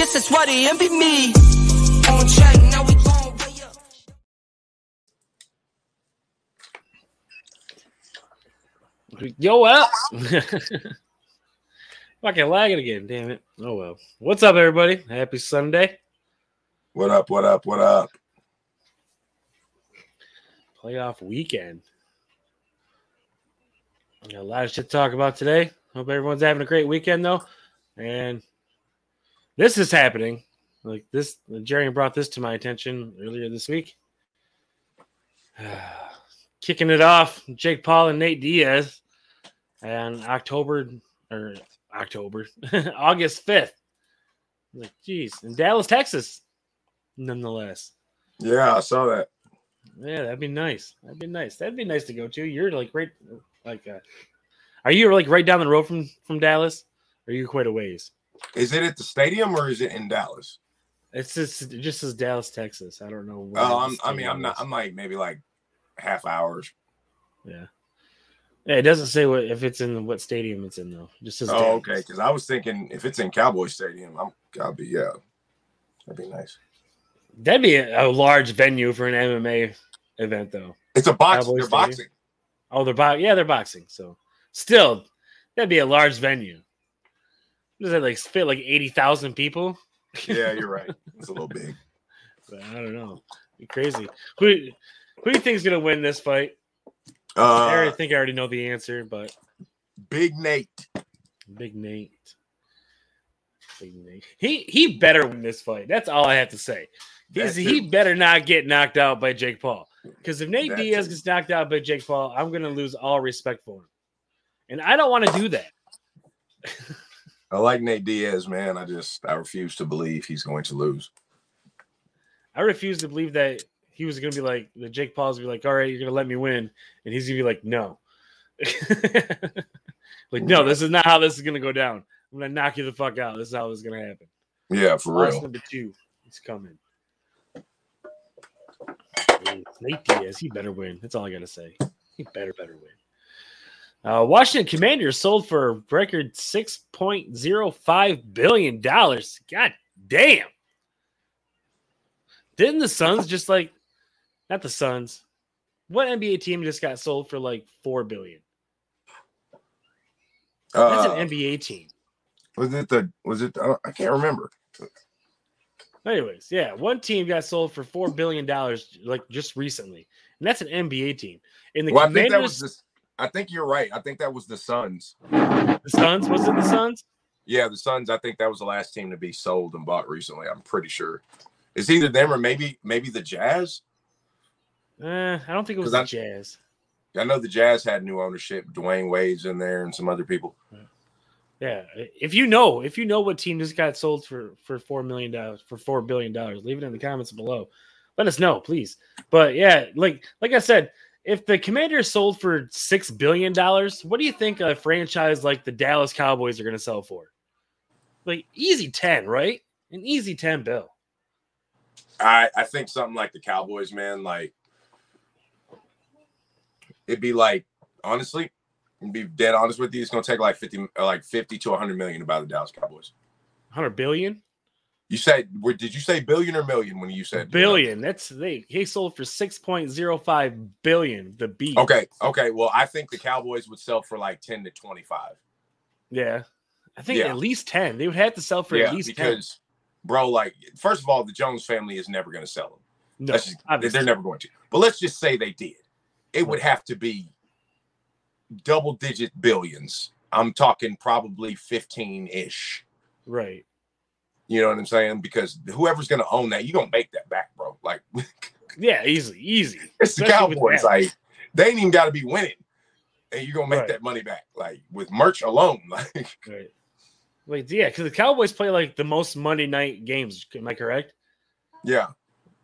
guess that's why they envy me. On track, now we going way up. Yo, well. Fucking lagging again, damn it. Oh well. What's up, everybody? Happy Sunday. What up? What up? What up? Playoff weekend. Got a lot of shit to talk about today. Hope everyone's having a great weekend though. And this is happening. Like this, Jerry brought this to my attention earlier this week. Kicking it off, Jake Paul and Nate Diaz, and October or October, August fifth. Like, geez, in Dallas, Texas, nonetheless. Yeah, I saw that. Yeah, that'd be nice. That'd be nice. That'd be nice to go to. You're like right, like, uh, are you like right down the road from from Dallas? Or are you quite a ways? Is it at the stadium or is it in Dallas? It's just it just says Dallas, Texas. I don't know. where Oh, I'm, I mean, I'm not. I'm like maybe like half hours. Yeah. Yeah, it doesn't say what if it's in what stadium it's in though. It just says. Oh, Dallas. okay. Because I was thinking if it's in Cowboy Stadium, I'm. I'll be yeah. That'd be nice. That'd be a, a large venue for an MMA event though. It's a box. Cowboy They're Stadium? boxing. Oh, they're bo- yeah, they're boxing. So still, that'd be a large venue. Does that like fit like eighty thousand people? Yeah, you're right. It's a little big. But I don't know. Crazy. Who who do you think's gonna win this fight? I Uh, already think I already know the answer, but Big Nate. Big Nate. Big Nate. He he better win this fight. That's all I have to say. He's, he better not get knocked out by Jake Paul. Because if Nate Diaz gets knocked out by Jake Paul, I'm gonna lose all respect for him. And I don't want to do that. I like Nate Diaz, man. I just I refuse to believe he's going to lose. I refuse to believe that he was gonna be like the Jake Paul's be like, all right, you're gonna let me win, and he's gonna be like, no. like, no, this is not how this is gonna go down. I'm gonna knock you the fuck out. This is how is gonna happen. Yeah, for Loss real. number two. He's coming. Nate Diaz, he better win. That's all I gotta say. He better, better win. Uh, Washington Commanders sold for a record six point zero five billion dollars. God damn! Didn't the Suns just like, not the Suns? What NBA team just got sold for like four billion? That's Uh, an NBA team. Wasn't it the? Was it? uh, I can't remember. Anyways, yeah, one team got sold for four billion dollars like just recently, and that's an NBA team. And the Well, I think that Commanders, was the. I think you're right. I think that was the Suns. the Suns, was it the Suns? Yeah, the Suns. I think that was the last team to be sold and bought recently. I'm pretty sure. It's either them or maybe maybe the Jazz. Uh, I don't think it was the I- Jazz. I know the Jazz had new ownership. Dwyane Wade's in there and some other people. Yeah, if you know, if you know what team just got sold for for four million dollars for four billion dollars, leave it in the comments below. Let us know, please. But yeah, like like I said, if the Commanders sold for six billion dollars, what do you think a franchise like the Dallas Cowboys are going to sell for? Like easy ten, right? An easy ten bill. I I think something like the Cowboys, man. Like it'd be like honestly, to be dead honest with you, it's gonna take like fifty, like fifty to hundred million to buy the Dallas Cowboys. Hundred billion. You said, did you say billion or million when you said billion. That's they he sold for six point zero five billion. The B. Okay, okay. Well, I think the Cowboys would sell for like ten to twenty-five. Yeah. I think Yeah. at least ten. They would have to sell for yeah, at least because bro, like first of all, the Jones family is never going to sell them. No, just, they're never going to. But let's just say they did. It would have to be double digit billions. I'm talking probably 15 ish. right. You know what I'm saying? Because whoever's going to own that, you're going to make that back, bro. Like, Yeah, easily, easy. it's the Especially with Cowboys. Like, they ain't even got to be winning. And you're going to make Right. that money back. Like, with merch alone. Like, Right. Wait, yeah, because the Cowboys play like the most Monday night games. Am I correct? yeah.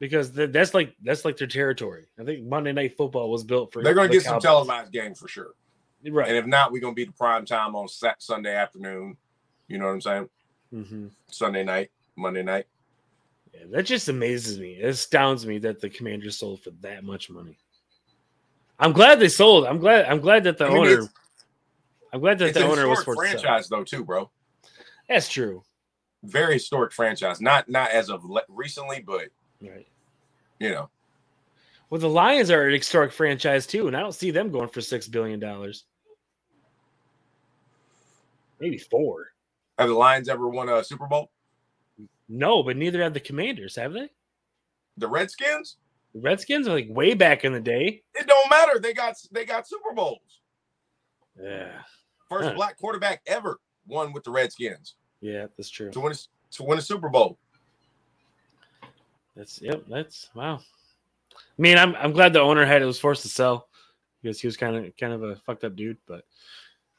Because th- that's like that's like their territory. I think Monday Night Football was built for. They're going the to get some Cowboys. televised games for sure. Right. And if not, we're gonna be the prime time on Sunday afternoon. You know what I'm saying? Hmm Sunday night, Monday night. Yeah, that just amazes me. It astounds me that the Commanders sold for that much money. I'm glad they sold. I'm glad. I'm glad that the I mean, owner. I'm glad that the owner was for franchise though, too, bro. That's true. Very historic franchise. Not not as of le- recently, but Right. you know, Well, the Lions are an historic franchise too, and I don't see them going for six billion dollars. Maybe four. Have the Lions ever won a Super Bowl? No, but neither have the Commanders, have they? The Redskins? The Redskins are like way back in the day. It don't matter. They got they got Super Bowls. Yeah, First Huh. black quarterback ever won with the Redskins yeah, that's true. to win a, to win a Super Bowl. That's yep. That's wow. I mean, I'm I'm glad the owner had it was forced to sell because he was kind of kind of a fucked up dude. But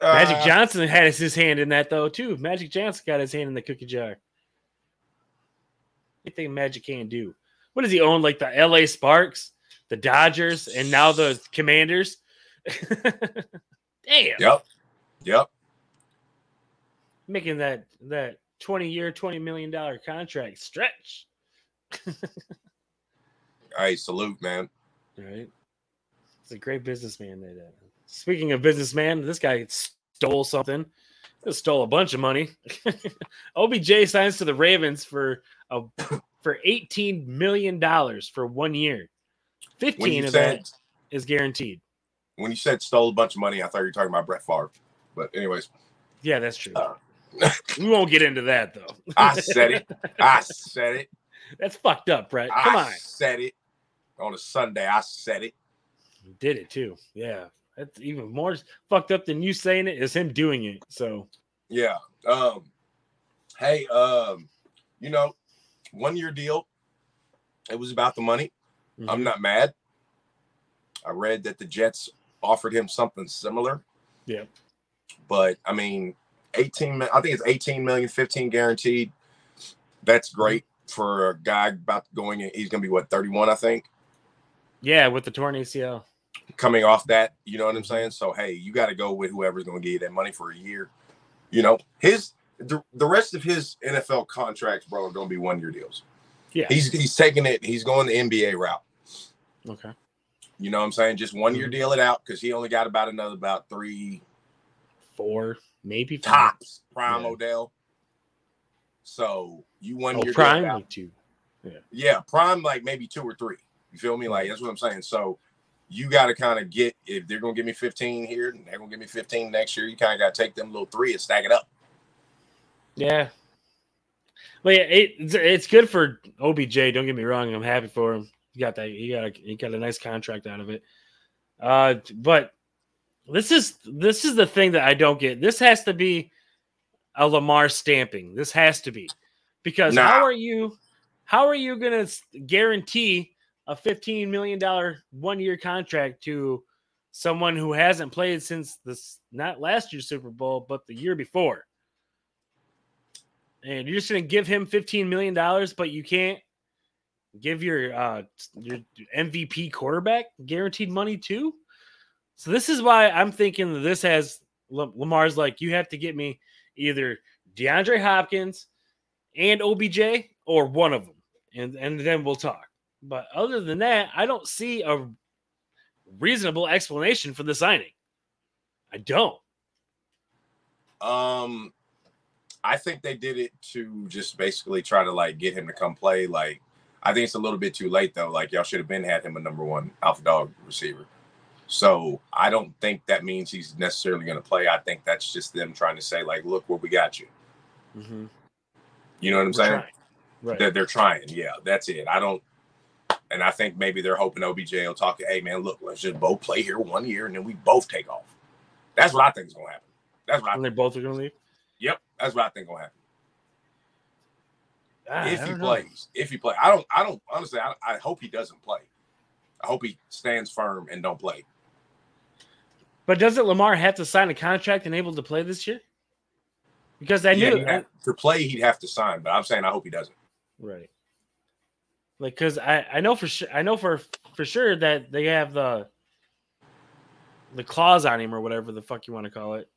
Magic Uh, Johnson had his, hand in that though too. Magic Johnson got his hand in the cookie jar. Do Magic can do? What does he own? Like the L.A. Sparks, the Dodgers, and now the Commanders. Damn, Yep. Yep. making that that twenty year, twenty million dollar contract stretch. Hey, salute, man. Right. It's a great businessman. That uh, speaking of businessman, this guy stole something. He stole a bunch of money. OBJ signs to the Ravens for a for eighteen million dollars for one year. Fifteen of said that is guaranteed. when you said stole a bunch of money, I thought you were talking about Brett Favre. But anyways, Yeah, that's true. Uh. we won't get into that though. I said it. I said it. That's fucked up, Brett. Come I on. said it on a Sunday. I said it. Did it too. Yeah. That's even more fucked up than you saying it is him doing it. So Yeah. Um. Hey. Um. You know, one year deal. It was about the money. I'm mhm. not mad. I read that the Jets offered him something similar. Yeah. But I mean, 18 I think it's 18 million, 15 guaranteed. That's great for a guy about going in. He's going to be what, 31, I think, Yeah, with the torn ACL. Coming off that. You know what I'm saying? So, hey, you got to go with whoever's going to give you that money for a year. You know, his, the, the rest of his NFL contracts, bro, are going to be one year deals. Yeah. He's, he's taking it, he's going the NBA route. Okay. You know what I'm saying? Just one year Mhm. deal it out because he only got about another about three Four, maybe five. tops prime Yeah. Odell. So you one Oh, year prime deal it out. like two. Yeah, prime like maybe two or three. You feel me? Like that's what I'm saying. So you got to kind of get if they're gonna give me 15 here and they're gonna give me 15 next year. You kind of got to take them little three and stack it up. Yeah. But yeah, it, it's, it's good for OBJ. Don't get me wrong. I'm happy for him. He got that. He got a, he got a nice contract out of it. Uh, but this is this is the thing that I don't get. This has to be a Lamar stamping. This has to be because Nah. how are you how are you going to guarantee a 15 million dollar one year contract to someone who hasn't played since this not last year's Super Bowl but the year before? And you're just to give him 15 million dollars but you can't give your uh your MVP quarterback guaranteed money too? So this is why I'm thinking that this has Lamar's like you have to get me either DeAndre Hopkins and OBJ or one of them, and and then we'll talk. But other than that, I don't see a reasonable explanation for the signing. I don't. Um, I think they did it to just basically try to like get him to come play. Like, I think it's a little bit too late though. Like, y'all should have been had him a number one alpha dog receiver. So I don't think that means he's necessarily going to play. I think that's just them trying to say like, look where we got you. Mm-hmm. You know what I'm saying? Right. They're, they're trying. Yeah, that's it. I don't. And I think maybe they're hoping OBJ will talk. To, hey man, look, let's just both play here one year and then we both take off. That's what I think is going to happen. That's what I and they both are going to leave. Yep, that's what I think gonna happen. Ah, I if he don't know. plays, if he plays, I don't, I don't honestly, I, I hope he doesn't play. I hope he stands firm and don't play. But doesn't Lamar have to sign a contract and able to play this year? Because I Yeah, knew to play, he'd have to sign, but I'm saying I hope he doesn't. Right. Like, cause I I know for sure I know for for sure that they have the the clause on him or whatever the fuck you want to call it.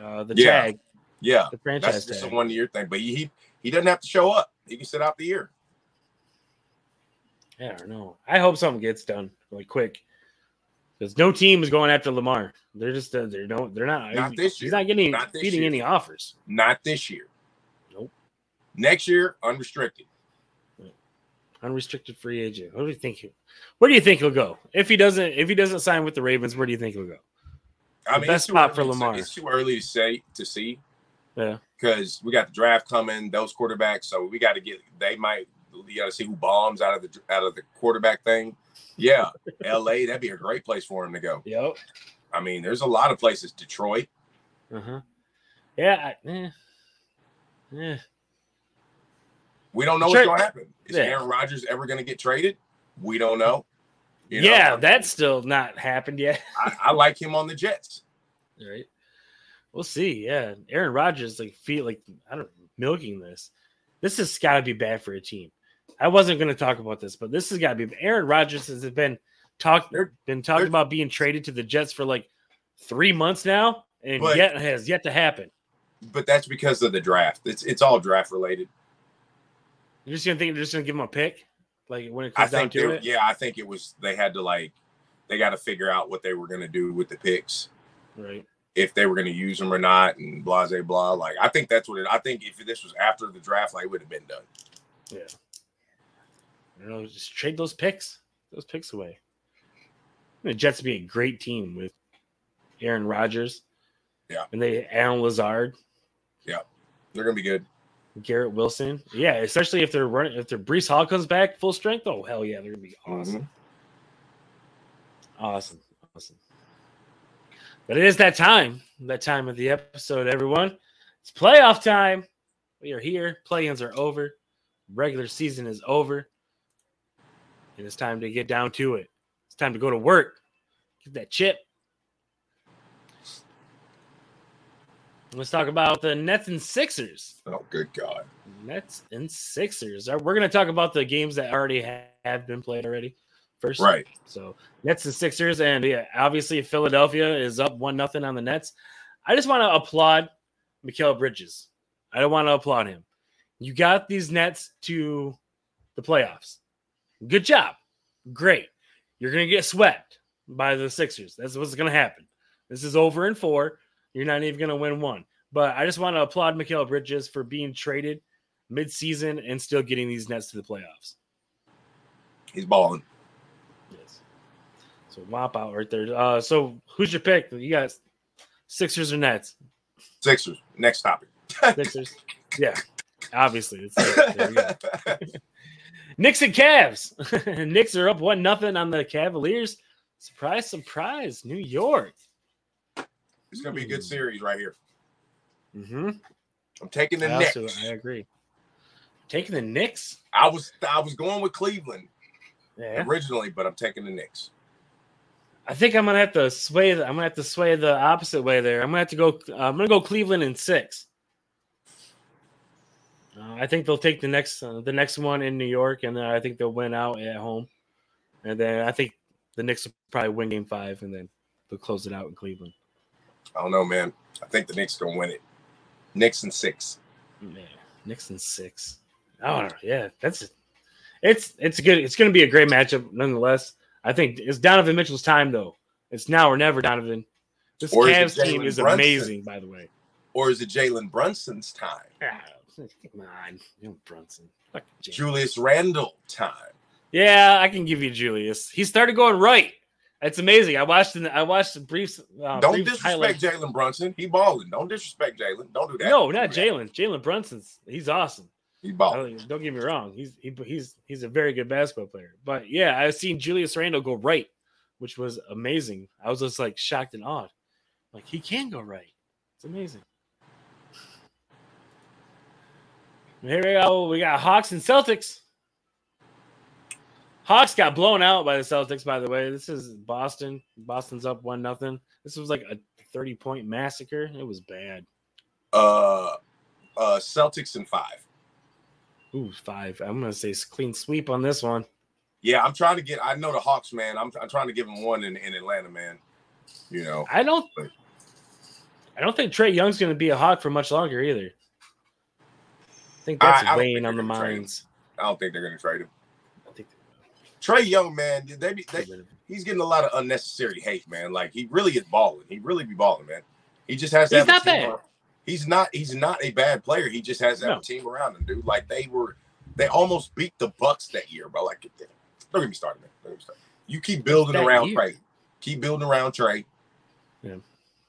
Uh, the Yeah. tag, Yeah, the franchise that's just a one year thing. But he, he doesn't have to show up. He can sit out the year. Yeah, I don't know. I hope something gets done like quick. Because no team is going after Lamar. They're just uh, they're no they're not. Not this year. He's not getting Not feeding year. any offers. Not this year. Nope. Next year, unrestricted. Unrestricted free agent. What do you think? He, where do you think he'll go if he doesn't if he doesn't sign with the Ravens? Where do you think he'll go? I The mean, best spot for early to Lamar. It's too early to say to see Yeah, because we got the draft coming. Those quarterbacks, so we got to get. They might. You got to see who bombs out of the out of the quarterback thing. Yeah, L.A. That'd be a great place for him to go. yep. I mean, there's a lot of places. Detroit. Uh huh. Yeah. I, eh. Eh. We don't know what's going to happen. Is Yeah. Aaron Rodgers ever going to get traded? We don't know. You yeah, mean, that's still not happened yet. I, I like him on the Jets. right. We'll see. Yeah, Aaron Rodgers like feel like I don't know, milking this. This has got to be bad for a team. I wasn't going to talk about this, but this has got to be. Aaron Rodgers has been talked been talking about being traded to the Jets for like three months now, and But- yet has yet to happen. But that's because of the draft. It's it's all draft related. You're just gonna think they're just gonna give him a pick, like when it I comes down to they, it. yeah, I think it was they had to like they got to figure out what they were going to do with the picks, Right. if they were going to use them or not, and blah blah blah. Like I think that's what it. I think if this was after the draft, like it would have been done. Yeah. I don't know. Just trade those picks. Those picks away. The Jets would be a great team with Aaron Rodgers. Yeah. And they Allen Lazard, Yeah. They're going to be good. Garrett Wilson. Yeah, especially if they're running if their Breece Hall comes back full strength. Oh hell yeah, they're gonna be awesome. Mhm. Awesome. Awesome. But it is that time, that time of the episode, everyone. It's playoff time. We are here. Play-ins are over. Regular season is over. And it's time to get down to it. It's time to go to work. Get that chip. Let's talk about the Nets and Sixers. Oh, good God! Nets and Sixers. We're going to talk about the games that already have been played already first. Right. So Nets and Sixers, and yeah, obviously Philadelphia is up one nothing on the Nets. I just want to applaud Mikal Bridges. I don't want to applaud him. You got these Nets to the playoffs. Good job. Great. You're gonna get swept by the Sixers. That's what's gonna happen. This is over in four. You're not even gonna win one. But I just want to applaud Mikal Bridges for being traded mid-season and still getting these Nets to the playoffs. He's balling. Yes. So whop out right there. Uh, so who's your pick? You got Sixers or Nets? Sixers. Next topic. Sixers. yeah, obviously. It's there we go. Knicks and Cavs. Knicks are up one nothing on the Cavaliers. Surprise, surprise, New York. It's going to be a good series right here. Mm-hmm. I'm taking the I, Knicks. also, I agree. Taking the Knicks. I was I was going with Cleveland Yeah. originally, but I'm taking the Knicks. I think I'm gonna have to sway. The, I'm gonna have to sway the opposite way there. I'm gonna have to go. Uh, I'm gonna go Cleveland in six. Uh, I think they'll take the next uh, the next one in New York, and then I think they'll win out at home. And then I think the Knicks will probably win Game Five, and then they'll close it out in Cleveland. I don't know, man. I think the Knicks gonna win it. Knicks and six. Man, Knicks in six. Oh yeah, that's it's it's good. It's gonna be a great matchup nonetheless. I think it's Donovan Mitchell's time though. It's now or never, Donovan. This Or is Cavs team is Brunson? amazing, by the way. Or is it Jalen Brunson's time? Ah, come on, you Brunson. Julius Randle time. Yeah, I can give you Julius. He started going right. It's amazing. I watched. I watched the briefs. Uh, Don't brief disrespect. Jalen Brunson. He balling. Don't disrespect Jalen. Don't do that. No, not Don't do that. Jalen. Jalen Brunson's. He's awesome. He balling. don't, don't get me wrong. He's he, he's he's a very good basketball player. But yeah, I've seen Julius Randle go right, which was amazing. I was just like shocked and awed. Like he can go right. It's amazing. Here we go. We got Hawks and Celtics. Hawks got blown out by the Celtics, by the way. This is Boston. Boston's up one nothing. This was like a 30 point massacre. It was bad. Uh, uh, Celtics in five. Ooh, five. I'm gonna say clean sweep on this one. Yeah, I'm trying to get. I know the Hawks, man. I'm, I'm trying to give them one in, in Atlanta, man. You know, I don't. But- I don't think Trae Young's going to be a hawk for much longer either. I think that's I- I don't weighing think on the gonna minds. I don't think they're going to trade him. I think Trae Young, man, they be they're they, gonna- he's getting a lot of unnecessary hate, man. Like he really is balling. He really be balling, man. He just has to He's have a not team bad. He's not. He's not a bad player. He just has to have No. a team around him, dude. Like they were, they almost beat the Bucks that year, bro. Like, don't get me started, man. Don't get me started. You keep building around year. Trae. Keep building around Trae. Yeah.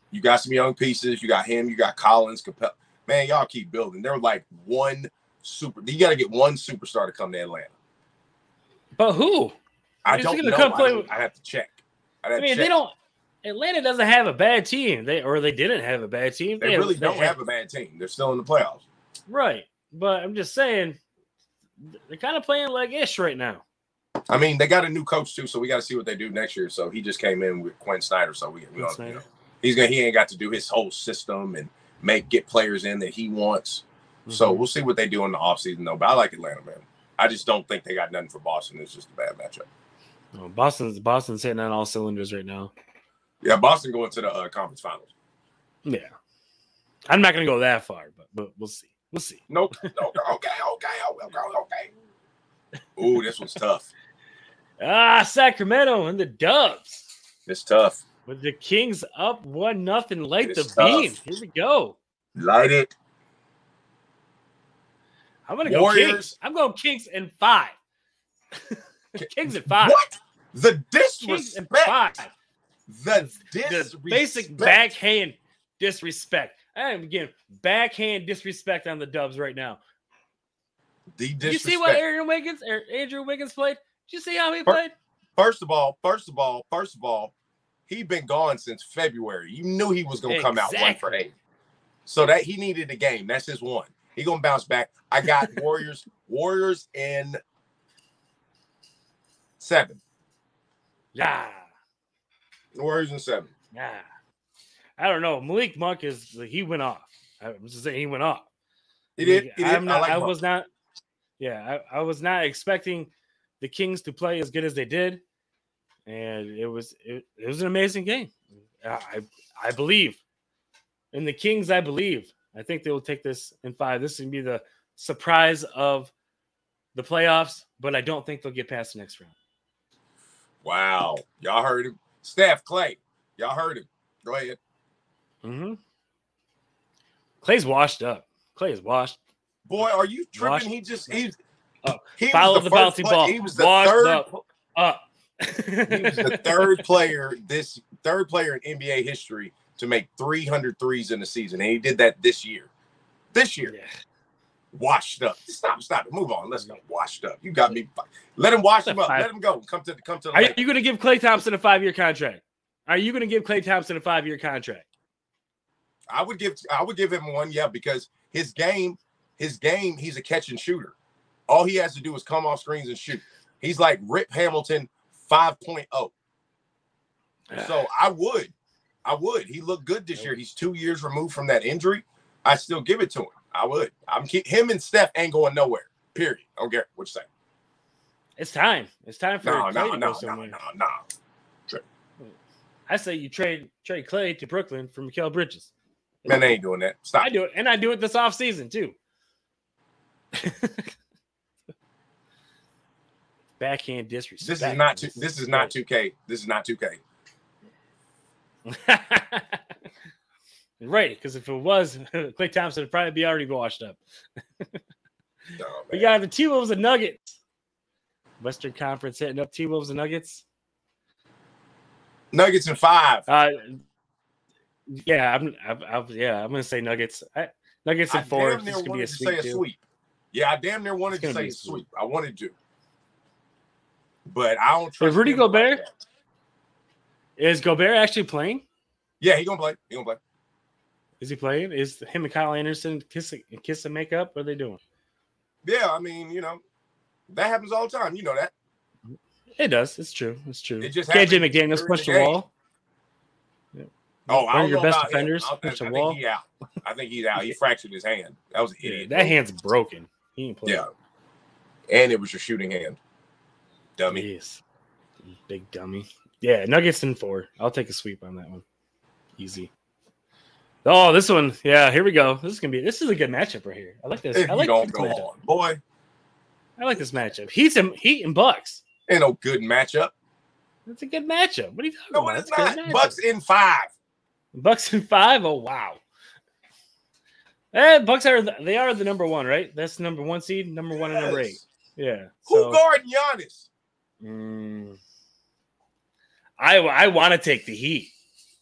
You got some young pieces. You got him. You got Collins. Capel. Man, y'all keep building. They're like one super. You got to get one superstar to come to Atlanta. But who? I don't know. come I, play don't- with- I have to check. I, I mean, check. they don't. Atlanta doesn't have a bad team. They or they didn't have a bad team. They have- really don't had- have a bad team. They're still in the playoffs. right. But I'm just saying, they're kind of playing like ish right now. I mean, they got a new coach too, so we got to see what they do next year. So he just came in with Quin Snyder, so we, we don't, you know, he's gonna he ain't got to do his whole system and make get players in that he wants. So Mhm. we'll see what they do in the offseason though. But I like Atlanta, man. I just don't think they got nothing for Boston. It's just a bad matchup. Oh, Boston's Boston's hitting on all cylinders right now. Yeah, Boston going to the uh, conference finals. Yeah, I'm not gonna go that far, but but we'll see. We'll see. Nope. okay, okay, okay, okay, okay. Ooh, this one's tough. Ah, Sacramento and the Dubs It's tough. with the Kings up one nothing. Light the tough. beam. Here we go. Light it. I'm gonna go Warriors. Kings. I'm going Kings in five. Kings in five. What? The disrespect. five. The The disrespect. basic backhand disrespect. I am getting backhand disrespect on the Dubs right now. The disrespect. you see what Aaron Wiggins Andrew Wiggins played? Did you see how he played? First of all, first of all, first of all, he been gone since February. You knew he was gonna come out one for Exactly. eight. So that he needed a game. That's his one. He gonna bounce back. I got Warriors, Warriors in seven. Yeah. Warriors in seven. Yeah. I don't know. Malik Monk is he went off. I was just saying he went off. He did. He did. I'm not, I, like I was not. Yeah, I, I was not expecting the Kings to play as good as they did, and it was it, it was an amazing game. I- I believe in the Kings. I believe. I think they will take this in five. This can be the surprise of the playoffs, but I don't think they'll get past the next round. Wow. Y'all heard him. Steph Klay. Y'all heard him. Go ahead. Mm-hmm. Klay's washed up. Klay is washed. Boy, are you tripping? Wash- He just he's Oh, he was Follow the, bouncy play- ball. He was the washed third up. Up. he was the third player this third player in NBA history to make 300 threes in the season, and he did that this year. This year, Yeah. washed up. Stop, stop. Move on. Let's go. Washed up. You got me. Let him wash him up. Let him go. Come to the come to the. Are you going to give Klay Thompson a five year contract? Are you going to give Klay Thompson a five year contract? I would give I would give him one, yeah, because his game, his game, he's a catch and shooter. All he has to do is come off screens and shoot. He's like Rip Hamilton 5.0. So I would, I would. He looked good this year. He's two years removed from that injury. I still give it to him. I would. I'm keep him and Steph ain't going nowhere. Period. I don't care what you say. It's time. It's time for No, no, to go no, no, no, no. I say you trade trade Klay to Brooklyn for Mikal Bridges. Man, they ain't doing that. Stop. I do it, and I do it this offseason too. Backhand disrespect. This is not two, this is not 2K. This is not 2K. right, because if it was, Klay Thompson would probably be already washed up. No, We man. got the T Wolves and Nuggets. Western Conference hitting up T Wolves and Nuggets. Nuggets in five. Uh, yeah, I'm, I'm, I'm yeah, I'm gonna say Nuggets. I, Nuggets and four. damn near is gonna be wanted a to say sweep a sweep. Yeah, I damn near wanted to say a sweep. sweep. I wanted to. But I don't trust Rudy Denver like Gobert? that. Is Gobert actually playing? Yeah, he gonna play. He gonna play. Is he playing? Is him and Kyle Anderson kissing kiss and make up? What are they doing? Yeah, I mean, you know, that happens all the time. You know that. It does. It's true. It's true. It just KJ McDaniels pushed the the wall. Oh, One I of don't your know best defenders I, I, punched wall. think out. I think he's out. He fractured his hand. That was an Yeah, idiot. that hand's broken. He ain't playing. Yeah, and it was your shooting hand, dummy. Yes. Big dummy. Yeah, Nuggets in four. I'll take a sweep on that one. Easy. Oh, this one. Yeah, here we go. This is gonna be. This is a good matchup right here. I like this. If I like this go matchup. on, boy, I like this matchup. Heat and Heat and Bucks. ain't no good matchup. That's a good matchup. What are you talking No, about? it's That's not. Bucks in five. Bucks in five. Oh wow. Eh, Bucks are the, they are the number one, right? That's the number one seed, number one and number eight. Yeah. Who So, guarding Giannis? mm, I I want to take the Heat.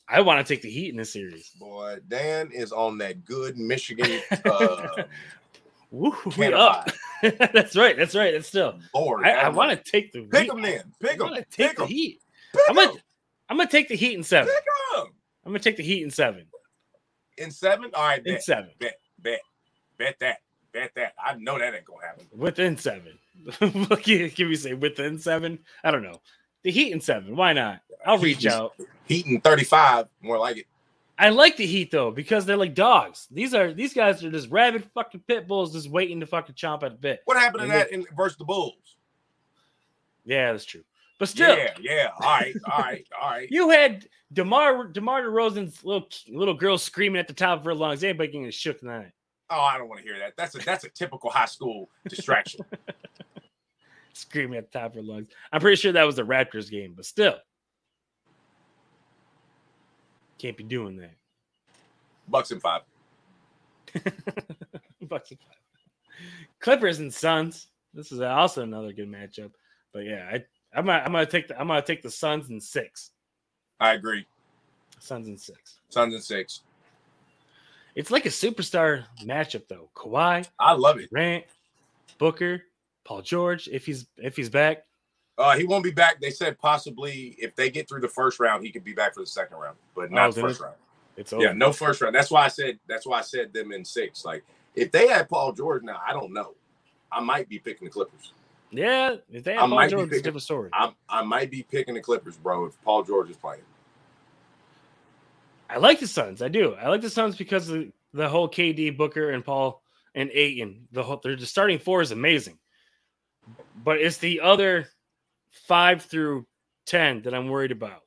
I want to take the Heat in this series. Boy, Dan is on that good Michigan uh, Woo, we up. that's right. That's right. That's still. board. I, I want to take the pick Heat. them then. Pick them. to Pick take the. Heat. Pick I'm gonna 'em. I'm gonna take the Heat in seven. Pick them. I'm gonna take the Heat in seven. In seven. All right, In bet, seven. bet, bet, bet that, bet that. I know that ain't gonna happen. Within seven. can we say within seven? I don't know. The Heat in seven. Why not? I'll reach Heat- out. Heat in thirty-five. More like it. I like the Heat though because they're like dogs. These are these guys are just rabid fucking pit bulls, just waiting to fucking chomp at the bit. What happened to that in versus the Bulls? Yeah, that's true. But still, Yeah, yeah. All right, all right, all right. you had DeMar DeMar DeRozan's little little girl screaming at the top of her lungs. Anybody getting shook tonight. Oh, I don't want to hear that. That's a that's a typical high school distraction. Screaming at the top of her lungs. I'm pretty sure that was the Raptors game, but still. Can't be doing that. Bucks and five. Bucks and five. Clippers and Suns. This is also another good matchup. But yeah, I, I'm gonna, I'm gonna take the I'm gonna take the Suns and six. I agree. Suns and six. Suns and six. It's like a superstar matchup though. Kawhi, I love it. Grant, Booker, Paul George. If he's if he's back, Uh, he won't be back. They said possibly if they get through the first round, he could be back for the second round, but Oh, not the first it- round. it's over. Yeah, no first round. That's why I said. That's why I said them in six. Like if they had Paul George now, I don't know. I might be picking the Clippers. Yeah, if they I have Paul might be George, it's a picking- different story. I I might be picking the Clippers, bro. If Paul George is playing. I like the Suns. I do. I like the Suns because of the whole KD, Booker, and Paul and Ayton. The whole they're the starting four is amazing, but it's the other five through ten that I'm worried about.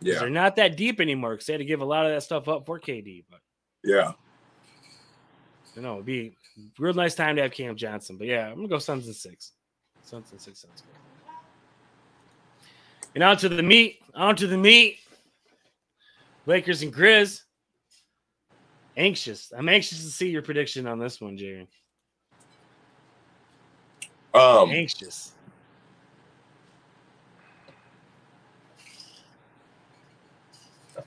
Yeah, They're not that deep anymore because they had to give a lot of that stuff up for KD. But yeah. you know, it'd be a real nice time to have Cam Johnson. But yeah, I'm gonna go Suns and six. Suns and six sounds good. And on to the meat. On to the meat. Lakers and Grizz. Anxious. I'm anxious to see your prediction on this one, Jerry. Um, Anxious.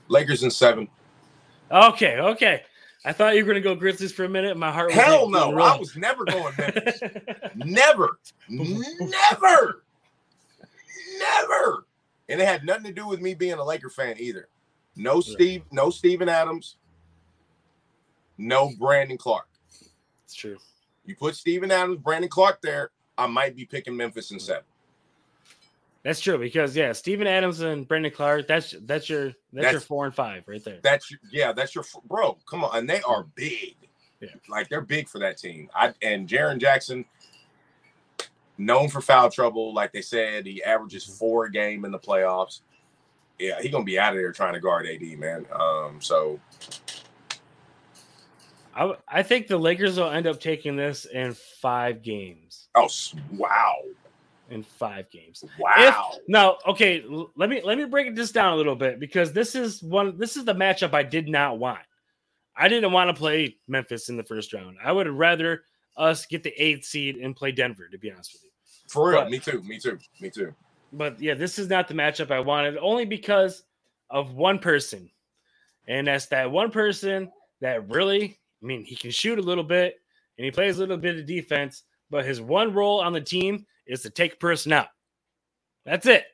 Lakers in seven. Okay, okay. I thought you were gonna go Grizzlies for a minute. My heart was Hell no, I was never going Memphis. never, never, never. And it had nothing to do with me being a Laker fan either. No Steve, no Steven Adams, no Brandon Clarke. it's true. You put Steven Adams, Brandon Clarke there, I might be picking Memphis in seven. That's true because yeah, Steven Adams and Brandon Clarke. That's that's your that's, your four and five right there. That's your- yeah, that's your bro. Come on, and they are big. Yeah. like they're big for that team. I and Jaren Jackson, known for foul trouble. Like they said, he averages four a game in the playoffs. Yeah, he gonna be out of there trying to guard AD, man. Um, so I think the Lakers will end up taking this in five games. Oh wow, In five games. wow. No, okay. Let me let me break it this down a little bit because this is one. This is the matchup I did not want. I didn't want to play Memphis in the first round. I would rather us get the eighth seed and play Denver. To be honest with you. for real, but- me too, me too, me too. But yeah, this is not the matchup I wanted, only because of one person. And that's that one person that really, I mean, he can shoot a little bit and he plays a little bit of defense, but his one role on the team is to take a person out. That's it.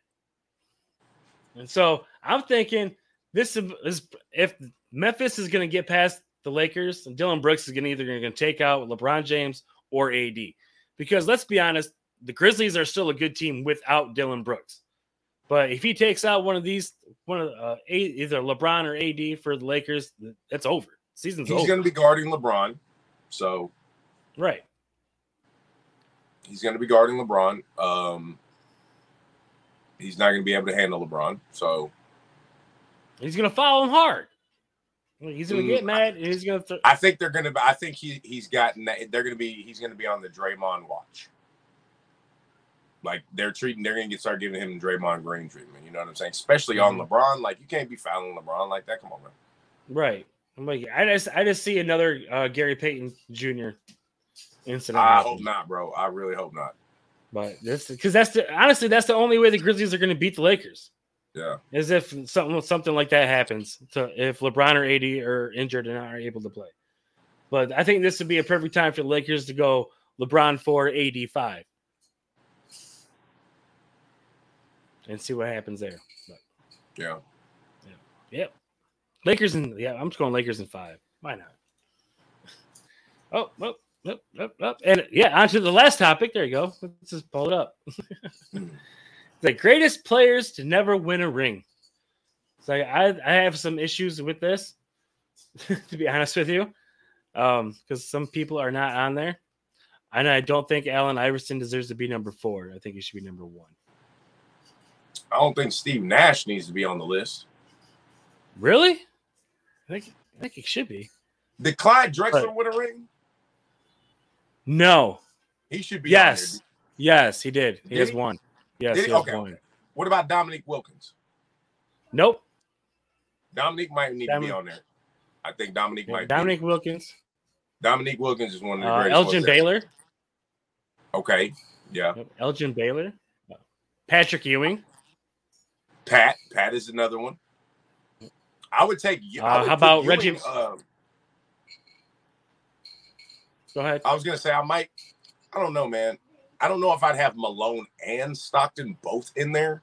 And so I'm thinking this is if Memphis is going to get past the Lakers, and Dillon Brooks is going to either going to take out LeBron James or AD. Because let's be honest, the Grizzlies are still a good team without Dillon Brooks. But if he takes out one of these, one of uh, either LeBron or AD for the Lakers, it's over. Season's He's over. gonna be guarding LeBron, so right. He's gonna be guarding LeBron. Um, He's not going to be able to handle LeBron. So He's gonna follow him hard. He's gonna Mm, get mad and he's gonna. Th- I think they're going to. I think he he's gotten. that- They're going to be. He's going to be on the Draymond watch. Like they're treating. They're going to get start giving him Draymond Green treatment. You know what I'm saying? Especially on Mhm. LeBron. Like you can't be fouling LeBron like that. Come on, man. right. I'm like, I just, I just see another uh, Gary Payton Jr. incident. I happen. hope not, bro. I really hope not. But this, because that's the honestly, that's the only way the Grizzlies are going to beat the Lakers. Yeah. Is if something something like that happens. To if LeBron or AD are injured and aren't able to play. But I think this would be a perfect time for the Lakers to go LeBron four, AD five, and see what happens there. But, Yeah. yep, Lakers and yeah, I'm just going Lakers in five. Why not? Oh, well, Up, up. And yeah, on to the last topic. There you go. Let's just pull it up. the greatest players to never win a ring. So I, I have some issues with this, to be honest with you, um, because some people are not on there, and I don't think Allen Iverson deserves to be number four. I think he should be number one. I don't think Steve Nash needs to be on the list. Really? I think I think it should be. Did Clyde Drexler But- win a ring? No. He should be. Yes. Yes, he did. He Did has he? one. Yes, Did he he? Okay, one. What about Dominique Wilkins? Nope. Dominique might need to be on there. I think Dominique might. Dominique Be. Wilkins, Dominique Wilkins is one of the uh, greatest. Elgin. Baylor, Okay. Yeah. Yep, Elgin Baylor, Patrick Ewing. Pat. Pat is another one. I would take. I Uh, would how about Ewing, Reggie- Uh, Go ahead. I was gonna say I might. I don't know, man. I don't know if I'd have Malone and Stockton both in there.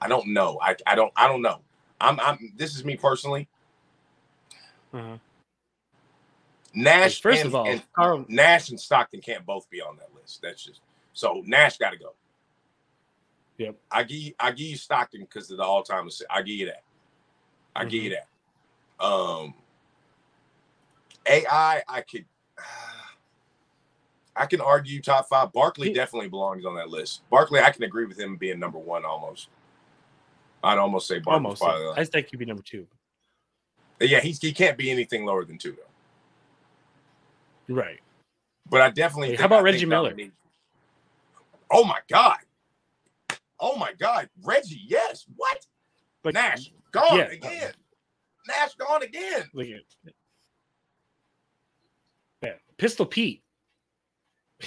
I don't know. I, I don't. I don't know. I'm. I'm. This is me personally. Uh-huh. Nash. First and, of all, and Karl, Nash and Stockton can't both be on that list. That's just so Nash got to go. Yep. I give you, I give you Stockton because of the all time. I give you that. I give Mm-hmm. you that. Um, AI, I could. I can argue top five. Barkley He- definitely belongs on that list. Barkley, I can agree with him being number one almost. I'd almost say Barkley's almost. probably. I think he'd be number two. yeah, he's he can't be anything lower than two though. Right. But I definitely. Hey, how about I Reggie Miller? Oh my god! Oh my god, Reggie! Yes. What? But Nash gone yeah. again. Nash gone again. Look at yeah. Pistol Pete.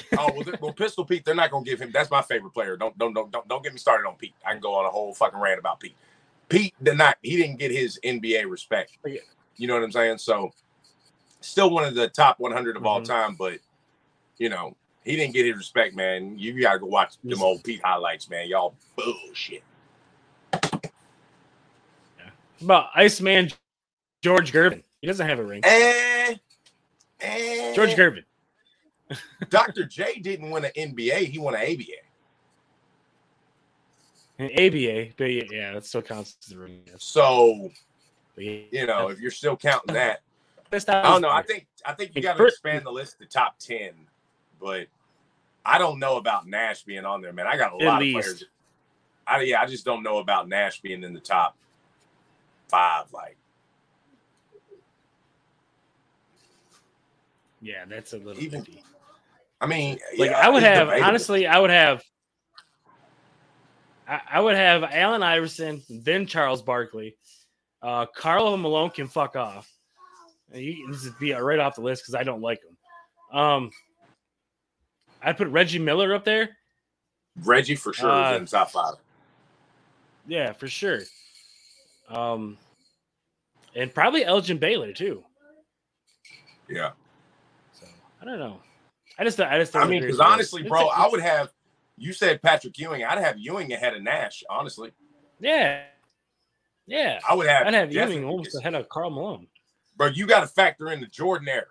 Oh well, well, Pistol Pete. They're not gonna give him. That's my favorite player. Don't don't don't don't, don't get me started on Pete. I can go on a whole fucking rant about Pete. Pete did not. He didn't get his NBA respect. Yeah. You know what I'm saying? So, still one of the top 100 of all Mhm. time, but you know he didn't get his respect, man. You gotta go watch them old Pete highlights, man. Y'all bullshit. About Iceman George Gervin. He doesn't have a ring. And, and George Gervin. Dr. J didn't win an NBA. He won an ABA. An ABA, but yeah, yeah, that still counts as a ring. So yeah, you know if you're still counting that. I don't know. I think I think you got to expand the list to top ten, but I don't know about Nash being on there, man. I got a lot least. of players. I yeah, I just don't know about Nash being in the top five. Like, yeah, that's a little Even-. I mean, Like yeah, I would have debatable. honestly, I would have I, I would have Allen Iverson, then Charles Barkley. Uh Carlo Malone can fuck off. You can just be right off the list because I don't like him. Um I'd put Reggie Miller up there. Reggie for sure Uh, is in the top five. Yeah, for sure. Um and probably Elgin Baylor too. Yeah, So I don't know. I just I just I mean, because honestly, It's bro, a- I would have. You said Patrick Ewing. I'd have Ewing ahead of Nash. Honestly, yeah. Yeah. I would have. I'd have Ewing almost ahead of Karl Malone. bro. You got to factor in the Jordan era.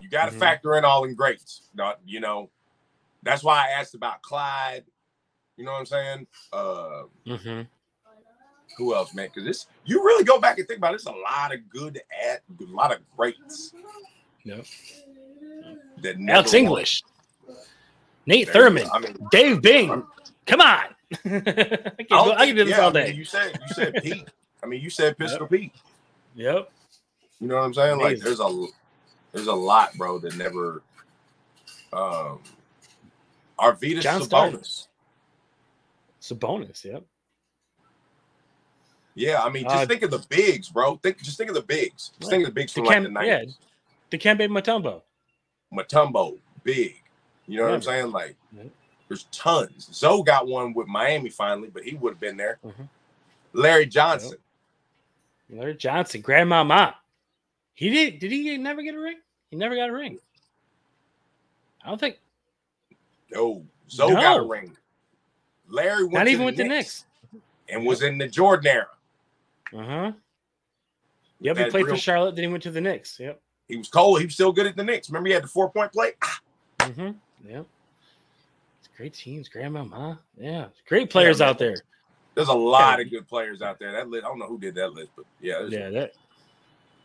You got to Mhm. factor in all in greats. Not, you know, that's why I asked about Clyde. You know what I'm saying? Uh, Mm-hmm. who else, man? Because this, you really go back and think about it, it's a lot of good at, a lot of greats. Yep. That never Alex won. English, Nate There Thurmond. I mean, Dave Bing, Come on. I can, go, I can do this yeah, all I mean, day. you said you said Pete. I mean, you said Pistol Pete. Yep. You know what I'm saying? Like, there's a there's a lot, bro, that never. Um, Arvydas John Starks. Sabonis. It's a bonus. Yep. Yeah, I mean, just Uh, think of the bigs, bro. Think, just think of the bigs. Just think of the bigs from Dikembe- like the yeah. '90s. Dikembe. Mutombo, Mutombo big. You know what I'm saying? Like, Yeah. there's tons. Zo got one with Miami finally, but he would have been there. Mhm. Larry Johnson. Larry Johnson, Grandmama. He did. Did he never get a ring? He never got a ring. I don't think. No, Zo got a ring. Larry went Not even the with the Knicks Knicks. and was in the Jordan era. Uh huh. Yep. He played real- for Charlotte. Then he went to the Knicks. Yep. He was cold. He was still good at the Knicks. Remember, he had the four point play. Ah, Mm-hmm. Yep. It's great teams, Grandmama. Yeah. Great players man. out there. There's a lot Yeah. of good players out there. That list, I don't know who did that list, but yeah, Yeah. That.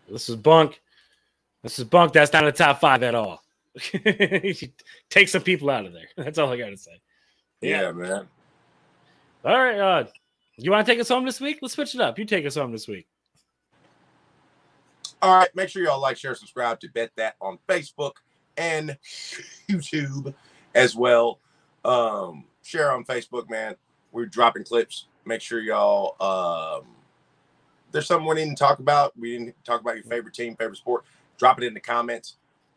This is bunk. This is bunk. That's not a top five at all. Take some people out of there. That's all I got to say. yeah, man. All right. Uh, you want to take us home this week? Let's switch it up. You take us home this week. All right, make sure y'all like, share, subscribe to Bet That on Facebook and YouTube as well. Um, share on Facebook, man. We're dropping clips. Make sure y'all um there's something we didn't talk about. We didn't talk about your favorite team, favorite sport. Drop it in the comments.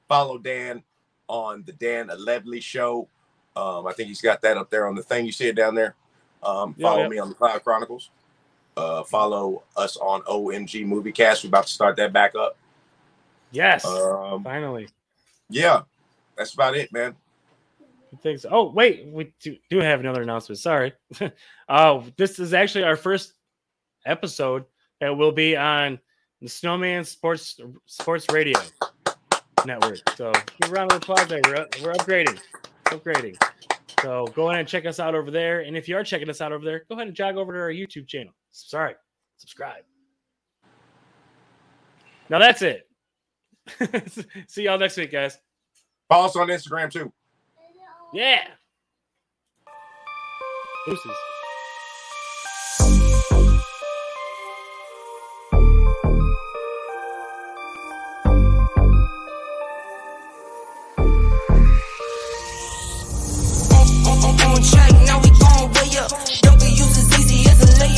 Follow Dan on the Dan Alevely show. Um, I think he's got that up there on the thing. You see it down there. Um, Yeah, follow yeah. me on the Cloud Chronicles. Uh, follow us on OMG Movie Cast. We're about to start that back up. Yes. Um, Finally. yeah, that's about it, man. Thanks. Oh, wait. We do, do have another announcement. Sorry. uh, this is actually our first episode that will be on the Snowman Sports Sports Radio Network. So give a round of applause there. We're, we're upgrading. Upgrading. So go ahead and check us out over there. And if you are checking us out over there, go ahead and jog over to our YouTube channel. Sorry. Subscribe. Now that's it. See y'all next week, guys. Follow us on Instagram too. Yeah. Deuces. On track, now we gon' way up.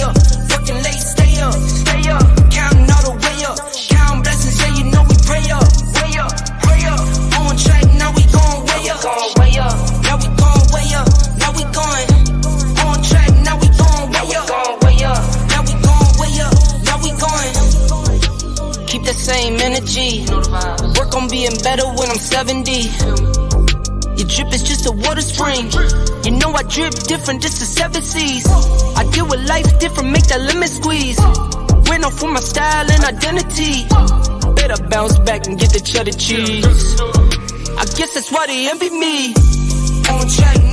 W's as easy as a layup. Working late, stay up, stay up. Counting all the way up. Counting blessings, yeah, you know we pray up, way up, pray up. On track, now we gon' way up. way up. Now we gon' way up. Now we going. On track, now we gon' way up. way up. Now we gon' way up. Now we going. Keep the same energy. Work on being better when I'm 70. Drip is just a water spring. You know I drip different, just the seven seas. I deal with life different, make that limit squeeze. Went off for my style and identity. Better bounce back and get the cheddar cheese. I guess that's why they envy me. On track.